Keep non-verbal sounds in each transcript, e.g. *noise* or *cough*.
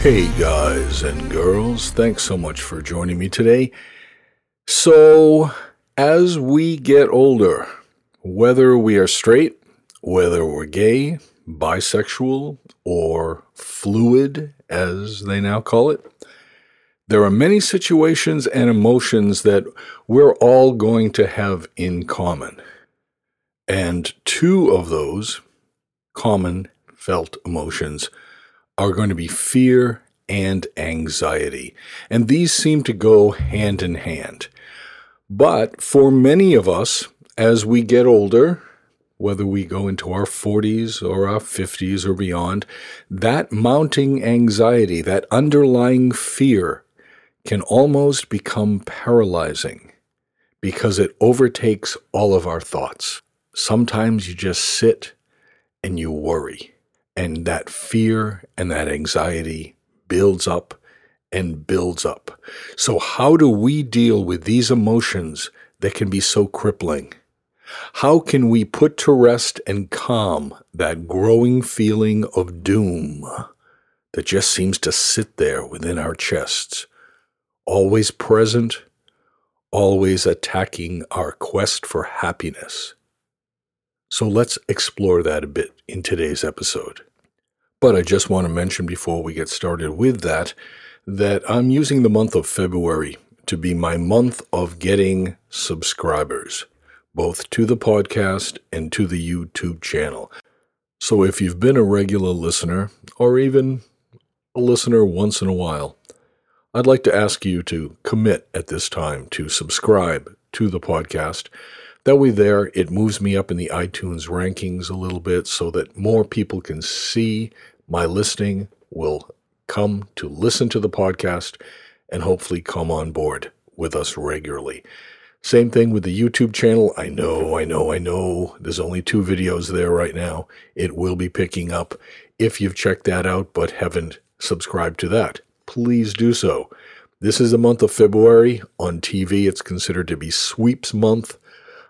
Hey, guys and girls, thanks so much for joining me today. So, as we get older, whether we are straight, whether we're gay, bisexual, or fluid, as they now call it, there are many situations and emotions that we're all going to have in common. And two of those common felt emotions are going to be fear and anxiety. And these seem to go hand in hand. But for many of us, as we get older, whether we go into our 40s or our 50s or beyond, that mounting anxiety, that underlying fear, can almost become paralyzing because it overtakes all of our thoughts. Sometimes you just sit and you worry. And that fear and that anxiety builds up and builds up. So, how do we deal with these emotions that can be so crippling? How can we put to rest and calm that growing feeling of doom that just seems to sit there within our chests, always present, always attacking our quest for happiness? So let's explore that a bit in today's episode. But I just want to mention before we get started with that that I'm using the month of February to be my month of getting subscribers, both to the podcast and to the YouTube channel. So if you've been a regular listener, or even a listener once in a while, I'd like to ask you to commit at this time to subscribe to the podcast that way, there, it moves me up in the iTunes rankings a little bit so that more people can see my listing, will come to listen to the podcast, and hopefully come on board with us regularly. Same thing with the YouTube channel. I know, I know, I know. There's only two videos there right now. It will be picking up. If you've checked that out but haven't subscribed to that, please do so. This is the month of February. On TV, it's considered to be sweeps month.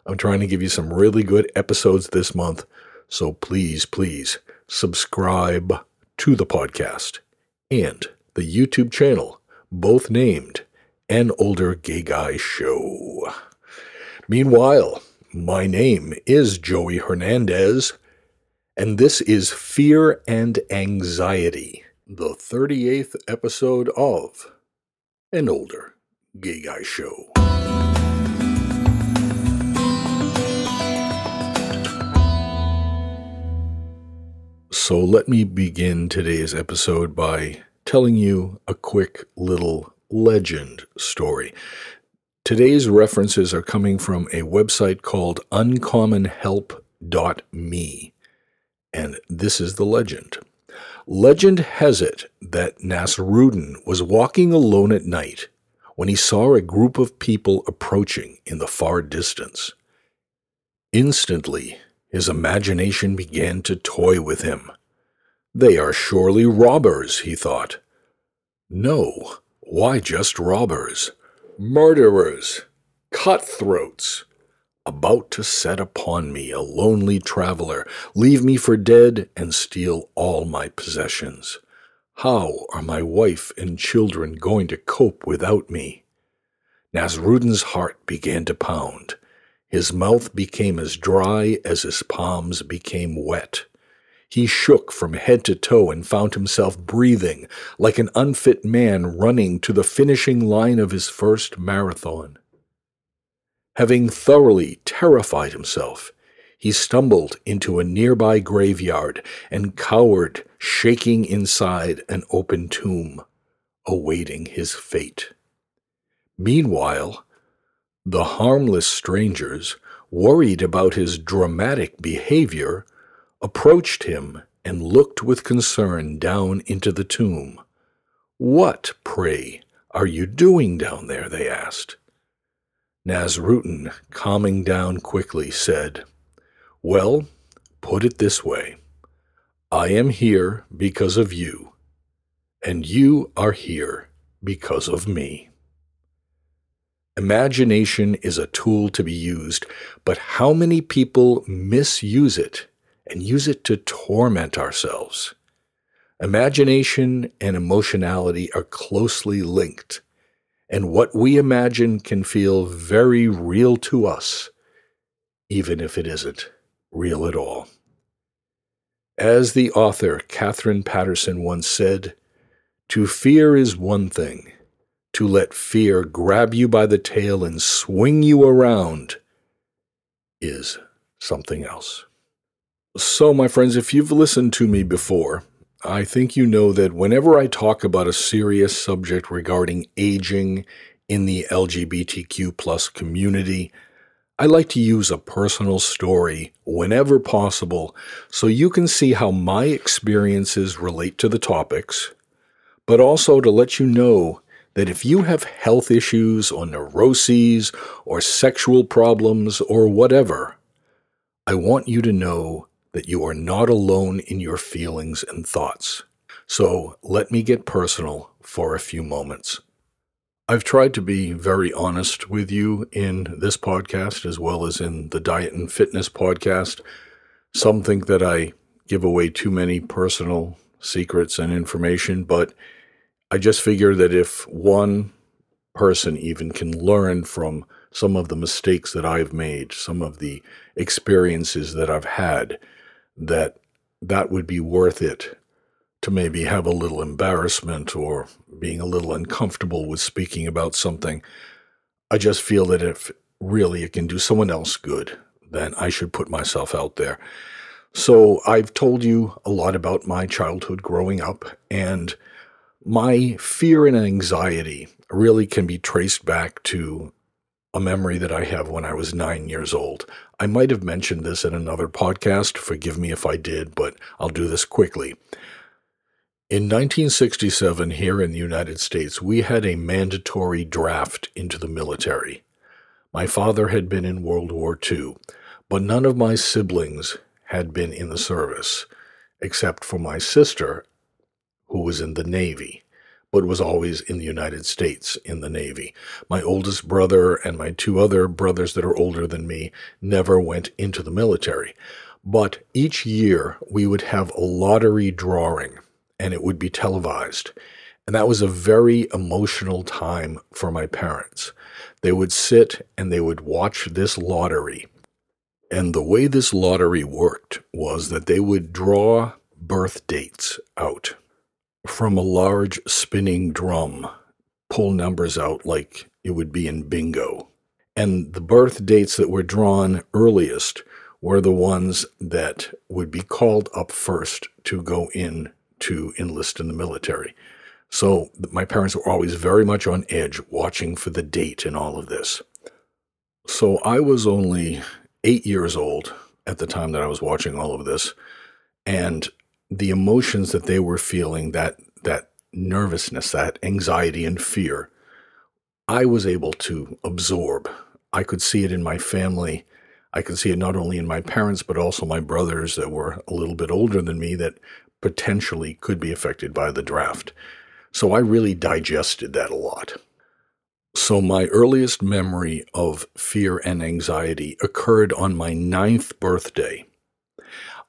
I'm trying to give you some really good episodes this month. So please, please subscribe to the podcast and the YouTube channel, both named An Older Gay Guy Show. Meanwhile, my name is Joey Hernandez, and this is Fear and Anxiety, the 38th episode of An Older Gay Guy Show. So let me begin today's episode by telling you a quick little legend story. Today's references are coming from a website called uncommonhelp.me, and this is the legend. Legend has it that Nasrudin was walking alone at night when he saw a group of people approaching in the far distance. Instantly, his imagination began to toy with him. They are surely robbers, he thought. No, why just robbers? Murderers, cutthroats, about to set upon me, a lonely traveler, leave me for dead, and steal all my possessions. How are my wife and children going to cope without me? Nasrudin's heart began to pound. His mouth became as dry as his palms became wet. He shook from head to toe and found himself breathing like an unfit man running to the finishing line of his first marathon. Having thoroughly terrified himself, he stumbled into a nearby graveyard and cowered, shaking inside an open tomb, awaiting his fate. Meanwhile, the harmless strangers, worried about his dramatic behavior, approached him and looked with concern down into the tomb. What, pray, are you doing down there? they asked. Nasrudin, calming down quickly, said, Well, put it this way I am here because of you, and you are here because of me. Imagination is a tool to be used, but how many people misuse it and use it to torment ourselves. Imagination and emotionality are closely linked, and what we imagine can feel very real to us, even if it isn't real at all. As the author Katherine Paterson once said, to fear is one thing, to let fear grab you by the tail and swing you around is something else. So, my friends, if you've listened to me before, I think you know that whenever I talk about a serious subject regarding aging in the LGBTQ plus community, I like to use a personal story whenever possible so you can see how my experiences relate to the topics, but also to let you know that if you have health issues or neuroses or sexual problems or whatever, I want you to know that you are not alone in your feelings and thoughts. So let me get personal for a few moments. I've tried to be very honest with you in this podcast as well as in the diet and fitness podcast. Some think that I give away too many personal secrets and information, but I just figure that if one person even can learn from some of the mistakes that I've made, some of the experiences that I've had, that that would be worth it to maybe have a little embarrassment or being a little uncomfortable with speaking about something. I just feel that if really it can do someone else good, then I should put myself out there. So I've told you a lot about my childhood growing up, and my fear and anxiety really can be traced back to a memory that I have when I was nine years old. I might have mentioned this in another podcast. Forgive me if I did, but I'll do this quickly. In 1967, here in the United States, we had a mandatory draft into the military. My father had been in World War II, but none of my siblings had been in the service, except for my sister who was in the Navy, but was always in the United States in the Navy. My oldest brother and my two other brothers that are older than me never went into the military. But each year we would have a lottery drawing and it would be televised. And that was a very emotional time for my parents. They would sit and they would watch this lottery. And the way this lottery worked was that they would draw birth dates out from a large spinning drum, pull numbers out like it would be in bingo. And the birth dates that were drawn earliest were the ones that would be called up first to go in to enlist in the military. So my parents were always very much on edge, watching for the date and all of this. So I was only eight years old at the time that I was watching all of this. And the emotions that they were feeling, that that nervousness, that anxiety and fear, I was able to absorb. I could see it in my family. I could see it not only in my parents, but also my brothers that were a little bit older than me that potentially could be affected by the draft. So I really digested that a lot. So my earliest memory of fear and anxiety occurred on my ninth birthday.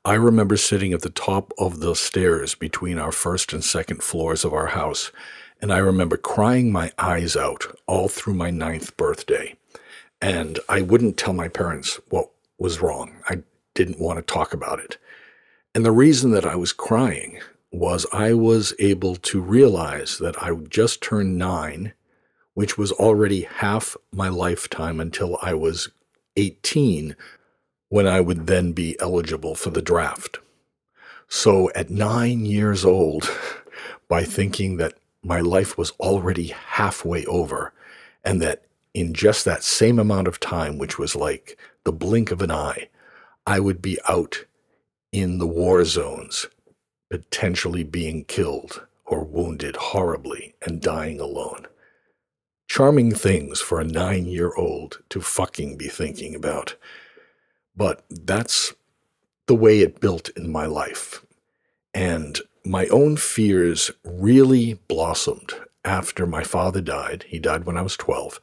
I remember sitting at the top of the stairs between our first and second floors of our house, and I remember crying my eyes out all through my ninth birthday. And I wouldn't tell my parents what was wrong. I didn't want to talk about it. And the reason that I was crying was I was able to realize that I just turned nine, which was already half my lifetime until I was 18 when I would then be eligible for the draft. So at nine years old, *laughs* by thinking that my life was already halfway over and that in just that same amount of time, which was like the blink of an eye, I would be out in the war zones, potentially being killed or wounded horribly and dying alone. Charming things for a nine year old to fucking be thinking about. But that's the way it built in my life. And my own fears really blossomed after my father died. He died when I was 12.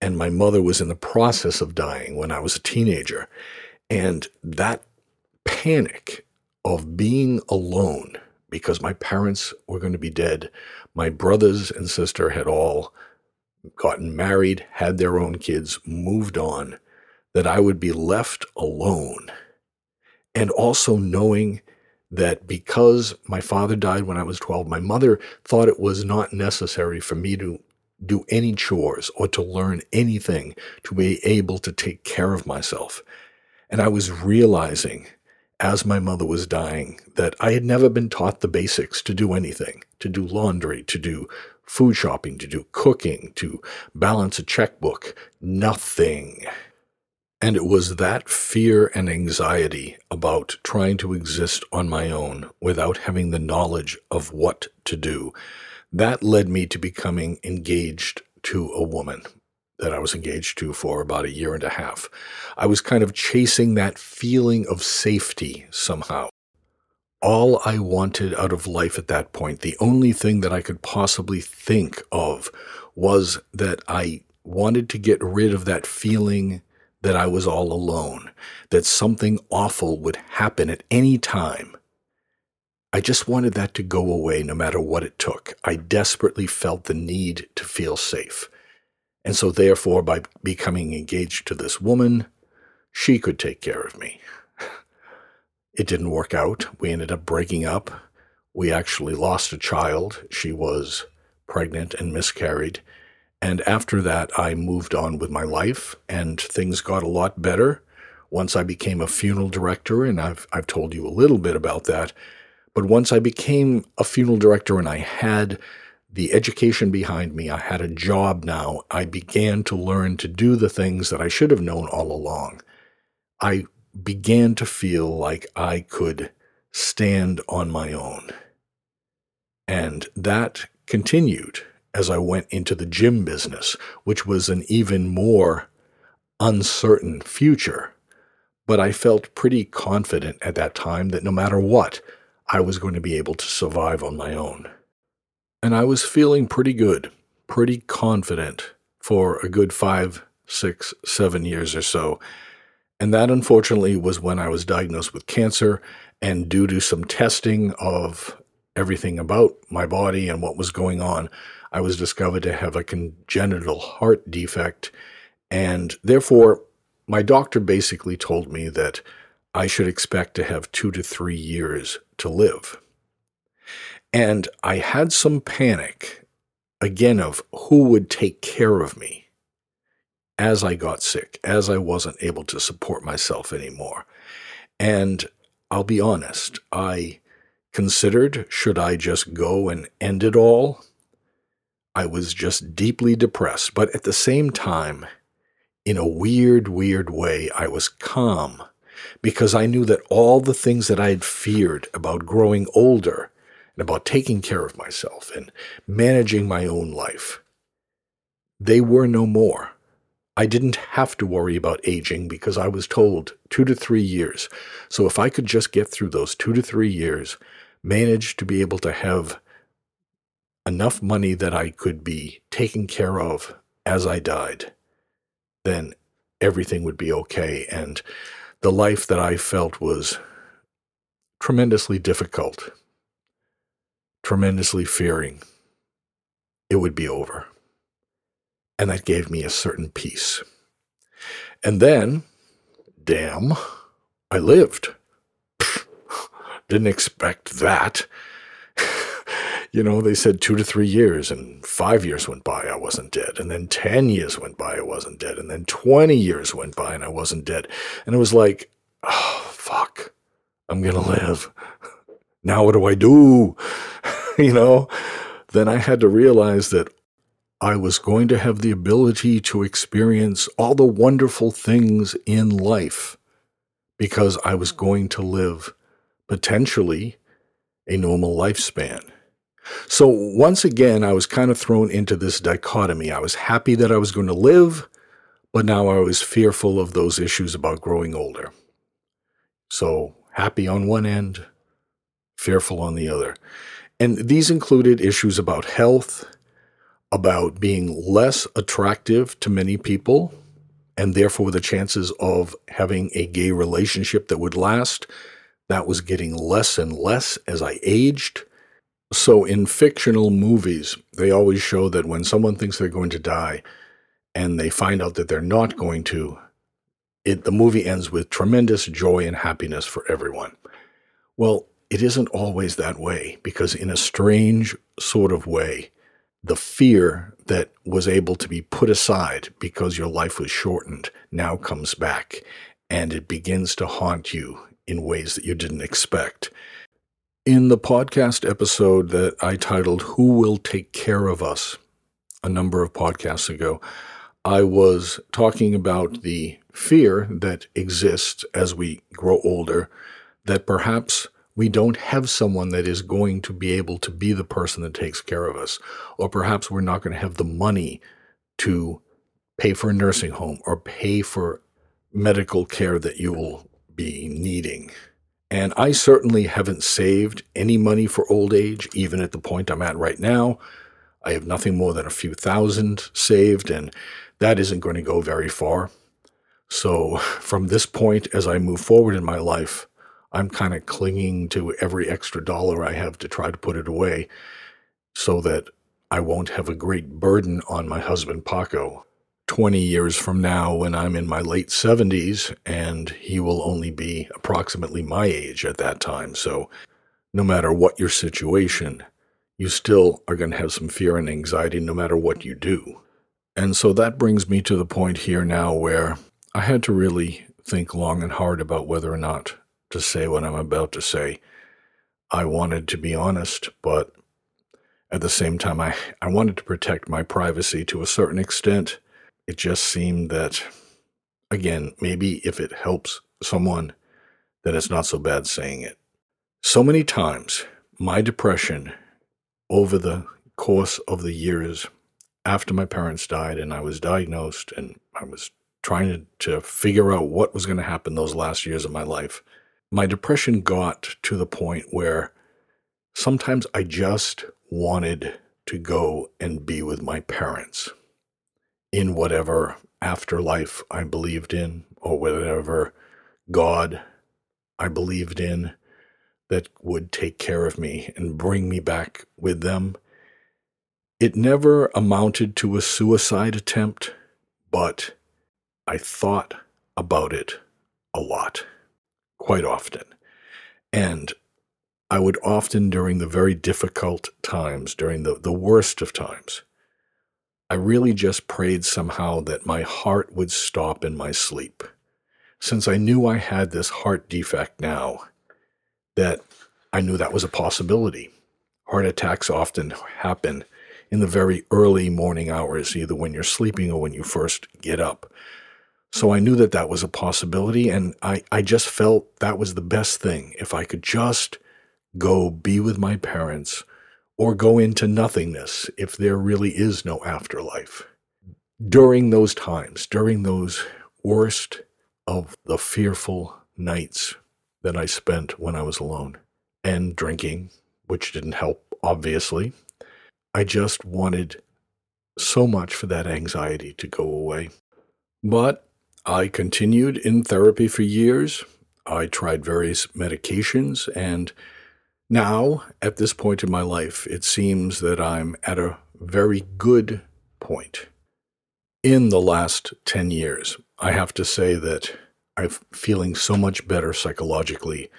And my mother was in the process of dying when I was a teenager. And that panic of being alone because my parents were going to be dead. My brothers and sister had all gotten married, had their own kids, moved on, that I would be left alone. And also knowing that because my father died when I was 12, my mother thought it was not necessary for me to do any chores or to learn anything to be able to take care of myself. And I was realizing as my mother was dying that I had never been taught the basics to do anything, to do laundry, to do food shopping, to do cooking, to balance a checkbook. Nothing. And it was that fear and anxiety about trying to exist on my own without having the knowledge of what to do that led me to becoming engaged to a woman that I was engaged to for about a year and a half. I was kind of chasing that feeling of safety somehow. All I wanted out of life at that point, the only thing that I could possibly think of was that I wanted to get rid of that feeling that I was all alone, that something awful would happen at any time. I just wanted that to go away no matter what it took. I desperately felt the need to feel safe. And so, therefore, by becoming engaged to this woman, she could take care of me. It didn't work out. We ended up breaking up. We actually lost a child. She was pregnant and miscarried. And after that, I moved on with my life, and things got a lot better once I became a funeral director. And I've, I've told you a little bit about that. But once I became a funeral director and I had the education behind me, I had a job now, I began to learn to do the things that I should have known all along. I began to feel like I could stand on my own. And that continued as I went into the gym business, which was an even more uncertain future. But I felt pretty confident at that time that no matter what, I was going to be able to survive on my own. And I was feeling pretty good, pretty confident for a good five, six, seven years or so. And that unfortunately was when I was diagnosed with cancer. And due to some testing of everything about my body and what was going on, I was discovered to have a congenital heart defect. And therefore, my doctor basically told me that I should expect to have two to three years to live. And I had some panic again of who would take care of me as I got sick, as I wasn't able to support myself anymore. And I'll be honest, I considered should I just go and end it all? I was just deeply depressed, but at the same time, in a weird, weird way, I was calm because I knew that all the things that I had feared about growing older and about taking care of myself and managing my own life, they were no more. I didn't have to worry about aging because I was told two to three years. So if I could just get through those two to three years, manage to be able to have enough money that I could be taken care of as I died, then everything would be okay. And the life that I felt was tremendously difficult, tremendously fearing it would be over. And that gave me a certain peace. And then, damn, I lived. *laughs* Didn't expect that. You know, they said two to three years, and five years went by, I wasn't dead. And then 10 years went by, I wasn't dead. And then 20 years went by, and I wasn't dead. And it was like, oh, fuck, I'm going to live. Now what do I do? *laughs* you know, then I had to realize that I was going to have the ability to experience all the wonderful things in life because I was going to live potentially a normal lifespan. So once again, I was kind of thrown into this dichotomy. I was happy that I was going to live, but now I was fearful of those issues about growing older. So happy on one end, fearful on the other. And these included issues about health, about being less attractive to many people, and therefore the chances of having a gay relationship that would last that was getting less and less as I aged. So in fictional movies, they always show that when someone thinks they're going to die and they find out that they're not going to, it, the movie ends with tremendous joy and happiness for everyone. Well, it isn't always that way because, in a strange sort of way, the fear that was able to be put aside because your life was shortened now comes back and it begins to haunt you in ways that you didn't expect. In the podcast episode that I titled Who Will Take Care of Us a number of podcasts ago, I was talking about the fear that exists as we grow older that perhaps we don't have someone that is going to be able to be the person that takes care of us, or perhaps we're not going to have the money to pay for a nursing home or pay for medical care that you will be needing. And I certainly haven't saved any money for old age, even at the point I'm at right now. I have nothing more than a few thousand saved, and that isn't going to go very far. So, *laughs* from this point, as I move forward in my life, I'm kind of clinging to every extra dollar I have to try to put it away so that I won't have a great burden on my husband, Paco, 20 years from now when I'm in my late 70s, and he will only be approximately my age at that time. So, no matter what your situation, you still are going to have some fear and anxiety no matter what you do. And so that brings me to the point here now where I had to really think long and hard about whether or not to say what I'm about to say. I wanted to be honest, but at the same time, I, I wanted to protect my privacy to a certain extent it just seemed that, again, maybe if it helps someone, then it's not so bad saying it. So many times, my depression over the course of the years after my parents died and I was diagnosed and I was trying to, to figure out what was going to happen those last years of my life, my depression got to the point where sometimes I just wanted to go and be with my parents in whatever afterlife I believed in or whatever God I believed in that would take care of me and bring me back with them. It never amounted to a suicide attempt, but I thought about it a lot, quite often. And I would often, during the very difficult times, during the, the worst of times, I really just prayed somehow that my heart would stop in my sleep. Since I knew I had this heart defect now, that I knew that was a possibility. Heart attacks often happen in the very early morning hours, either when you're sleeping or when you first get up. So I knew that that was a possibility, and I, I just felt that was the best thing. If I could just go be with my parents or go into nothingness if there really is no afterlife. During those times, during those worst of the fearful nights that I spent when I was alone and drinking, which didn't help, obviously, I just wanted so much for that anxiety to go away. But I continued in therapy for years. I tried various medications and now, at this point in my life, it seems that I'm at a very good point. In the last 10 years, I have to say that I'm feeling so much better psychologically,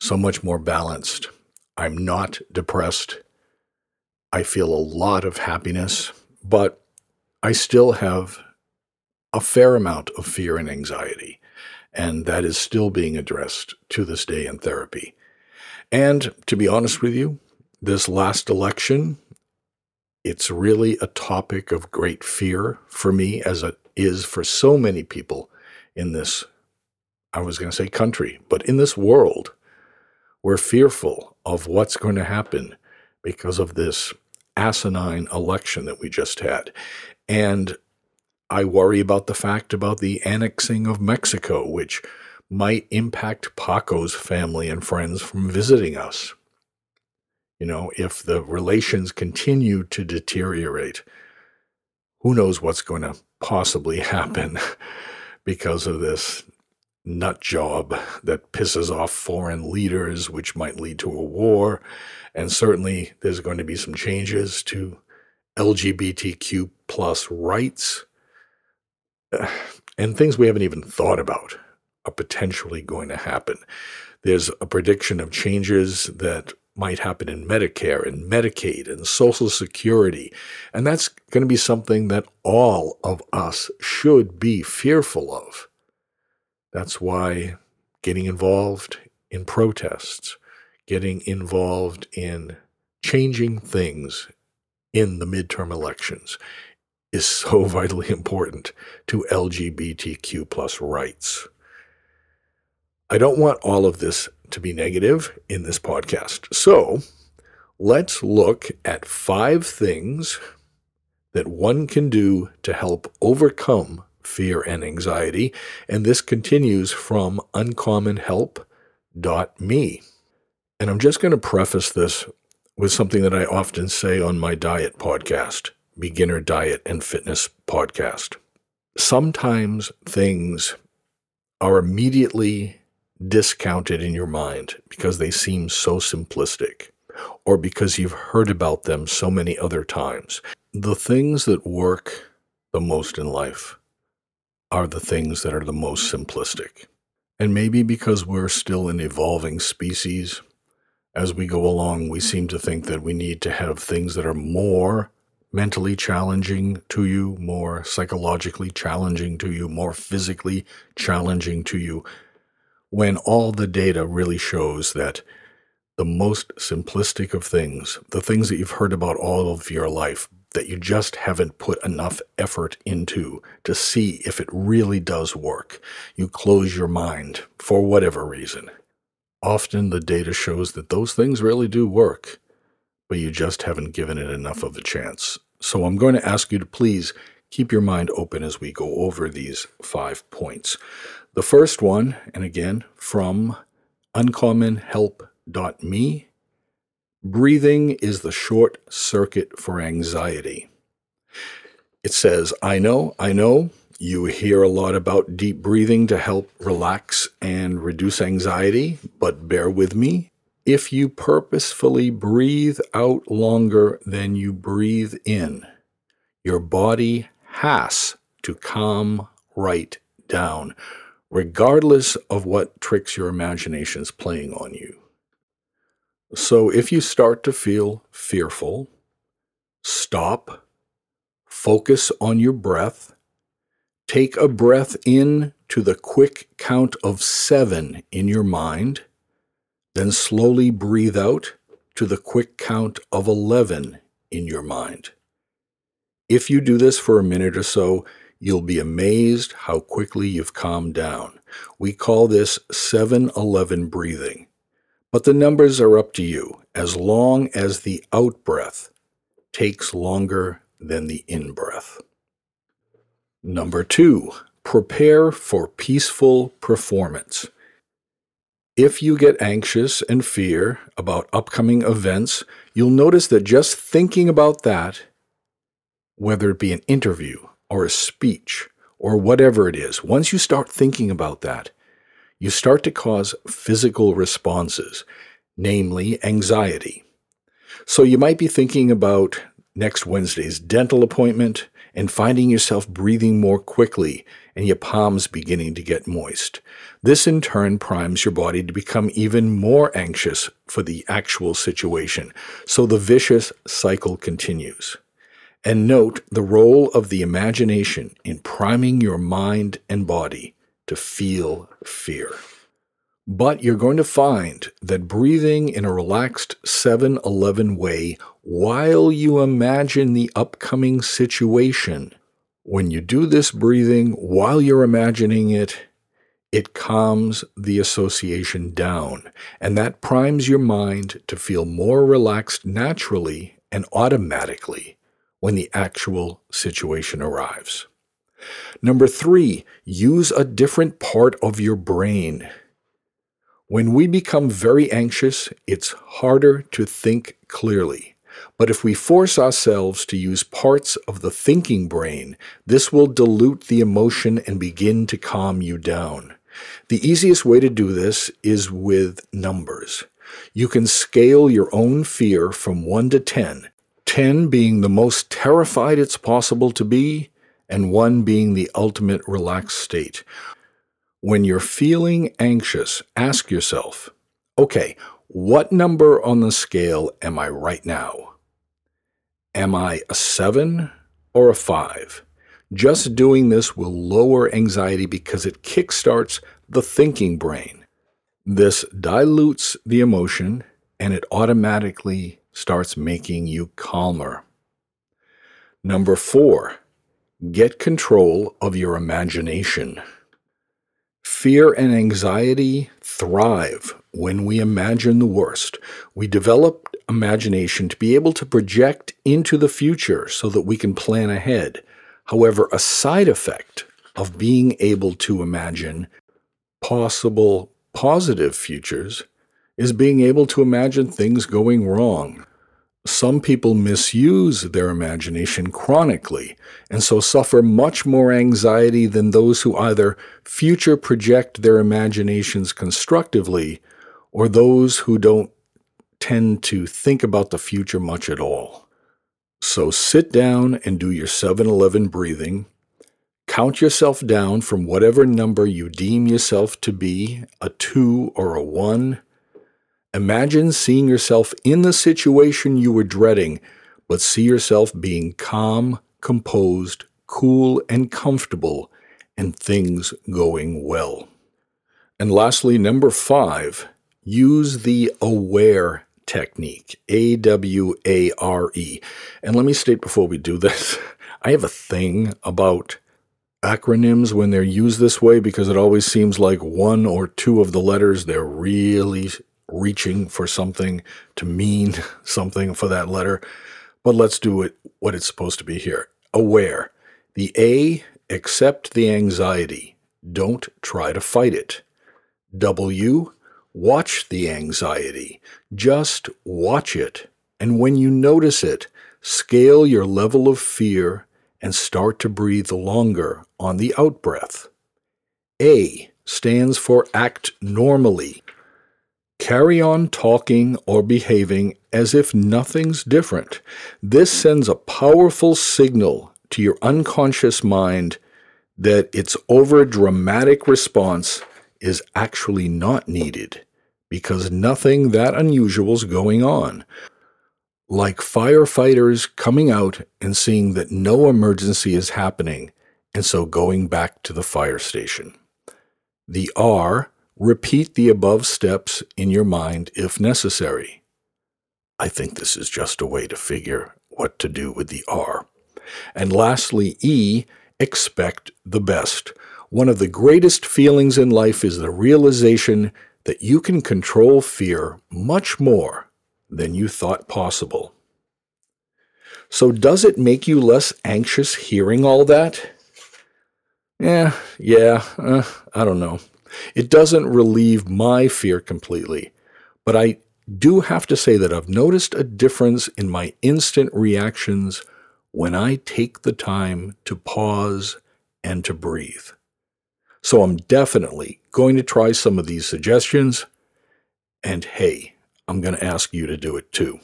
so much more balanced. I'm not depressed. I feel a lot of happiness, but I still have a fair amount of fear and anxiety, and that is still being addressed to this day in therapy. And to be honest with you, this last election, it's really a topic of great fear for me, as it is for so many people in this, I was going to say country, but in this world. We're fearful of what's going to happen because of this asinine election that we just had. And I worry about the fact about the annexing of Mexico, which might impact Paco's family and friends from visiting us. You know, if the relations continue to deteriorate, who knows what's going to possibly *laughs* happen because of this nut job that pisses off foreign leaders, which might lead to a war. And certainly there's going to be some changes to LGBTQ plus rights *sighs* and things we haven't even thought about are potentially going to happen. There's a prediction of changes that might happen in Medicare and Medicaid and Social Security. And that's going to be something that all of us should be fearful of. That's why getting involved in protests, getting involved in changing things in the midterm elections is so *laughs* vitally important to LGBTQ plus rights. I don't want all of this to be negative in this podcast. So let's look at five things that one can do to help overcome fear and anxiety. And this continues from uncommonhelp.me. And I'm just going to preface this with something that I often say on my diet podcast, Beginner Diet and Fitness podcast. Sometimes things are immediately discounted in your mind because they seem so simplistic or because you've heard about them so many other times. The things that work the most in life are the things that are the most simplistic. And maybe because we're still an evolving species, as we go along, we seem to think that we need to have things that are more mentally challenging to you, more psychologically challenging to you, more physically challenging to you, when all the data really shows that the most simplistic of things, the things that you've heard about all of your life, that you just haven't put enough effort into to see if it really does work. You close your mind for whatever reason. Often the data shows that those things really do work, but you just haven't given it enough of a chance. So I'm going to ask you to please keep your mind open as we go over these five points. The first one, and again from uncommonhelp.me Breathing is the short circuit for anxiety. It says, I know, I know, you hear a lot about deep breathing to help relax and reduce anxiety, but bear with me. If you purposefully breathe out longer than you breathe in, your body has to calm right down, regardless of what tricks your imagination is playing on you. So if you start to feel fearful, stop, focus on your breath, take a breath in to the quick count of seven in your mind, then slowly breathe out to the quick count of 11 in your mind. If you do this for a minute or so, you'll be amazed how quickly you've calmed down. We call this 7 11 breathing. But the numbers are up to you, as long as the out breath takes longer than the in breath. Number two, prepare for peaceful performance. If you get anxious and fear about upcoming events, you'll notice that just thinking about that, whether it be an interview or a speech or whatever it is, once you start thinking about that, you start to cause physical responses, namely anxiety. So you might be thinking about next Wednesday's dental appointment and finding yourself breathing more quickly and your palms beginning to get moist. This in turn primes your body to become even more anxious for the actual situation, so the vicious cycle continues. And note the role of the imagination in priming your mind and body to feel fear. But you're going to find that breathing in a relaxed 7 11 way while you imagine the upcoming situation, when you do this breathing while you're imagining it, it calms the association down, and that primes your mind to feel more relaxed naturally and automatically when the actual situation arrives. Number three, use a different part of your brain. When we become very anxious, it's harder to think clearly. But if we force ourselves to use parts of the thinking brain, this will dilute the emotion and begin to calm you down. The easiest way to do this is with numbers. You can scale your own fear from 1 to 10, 10 being the most terrified it's possible to be, and 1 being the ultimate relaxed state. When you're feeling anxious, ask yourself, okay, what number on the scale am I right now? Am I a 7 or a 5? Just doing this will lower anxiety because it kickstarts the thinking brain. This dilutes the emotion and it automatically starts making you calmer. Number four, get control of your imagination. Fear and anxiety thrive when we imagine the worst. We develop imagination to be able to project into the future so that we can plan ahead. However, a side effect of being able to imagine possible positive futures is being able to imagine things going wrong. Some people misuse their imagination chronically and so suffer much more anxiety than those who either future project their imaginations constructively or those who don't tend to think about the future much at all. So sit down and do your 7 Eleven breathing. Count yourself down from whatever number you deem yourself to be a 2 or a 1 Imagine seeing yourself in the situation you were dreading, but see yourself being calm, composed, cool, and comfortable, and things going well. And lastly, number five, use the AWARE technique. A W A R E. And let me state before we do this *laughs* I have a thing about acronyms when they're used this way because it always seems like one or two of the letters they're really reaching for something to mean *laughs* something for that letter. But let's do it what it's supposed to be here. Aware. The A, accept the anxiety. Don't try to fight it. W, watch the anxiety. Just watch it. And when you notice it, scale your level of fear and start to breathe longer on the outbreath. A stands for act normally. Carry on talking or behaving as if nothing's different. This sends a powerful signal to your unconscious mind that its over dramatic response is actually not needed because nothing that unusual is going on. Like firefighters coming out and seeing that no emergency is happening, and so going back to the fire station. The R Repeat the above steps in your mind if necessary. I think this is just a way to figure what to do with the R. And lastly, E, expect the best. One of the greatest feelings in life is the realization that you can control fear much more than you thought possible. So, does it make you less anxious hearing all that? Yeah, yeah, uh, I don't know. It doesn't relieve my fear completely, but I do have to say that I've noticed a difference in my instant reactions when I take the time to pause and to breathe. So I'm definitely going to try some of these suggestions. And hey, I'm going to ask you to do it too.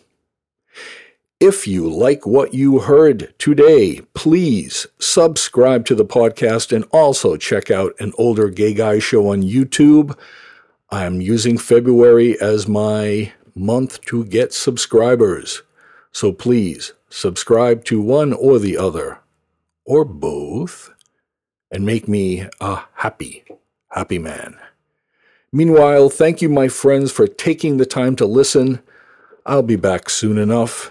If you like what you heard today, please subscribe to the podcast and also check out an older gay guy show on YouTube. I'm using February as my month to get subscribers. So please subscribe to one or the other, or both, and make me a happy, happy man. Meanwhile, thank you, my friends, for taking the time to listen. I'll be back soon enough.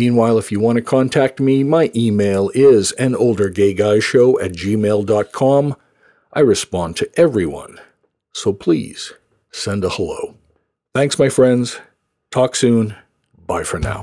Meanwhile, if you want to contact me, my email is an older gay guy show at gmail.com. I respond to everyone, so please send a hello. Thanks, my friends. Talk soon. Bye for now.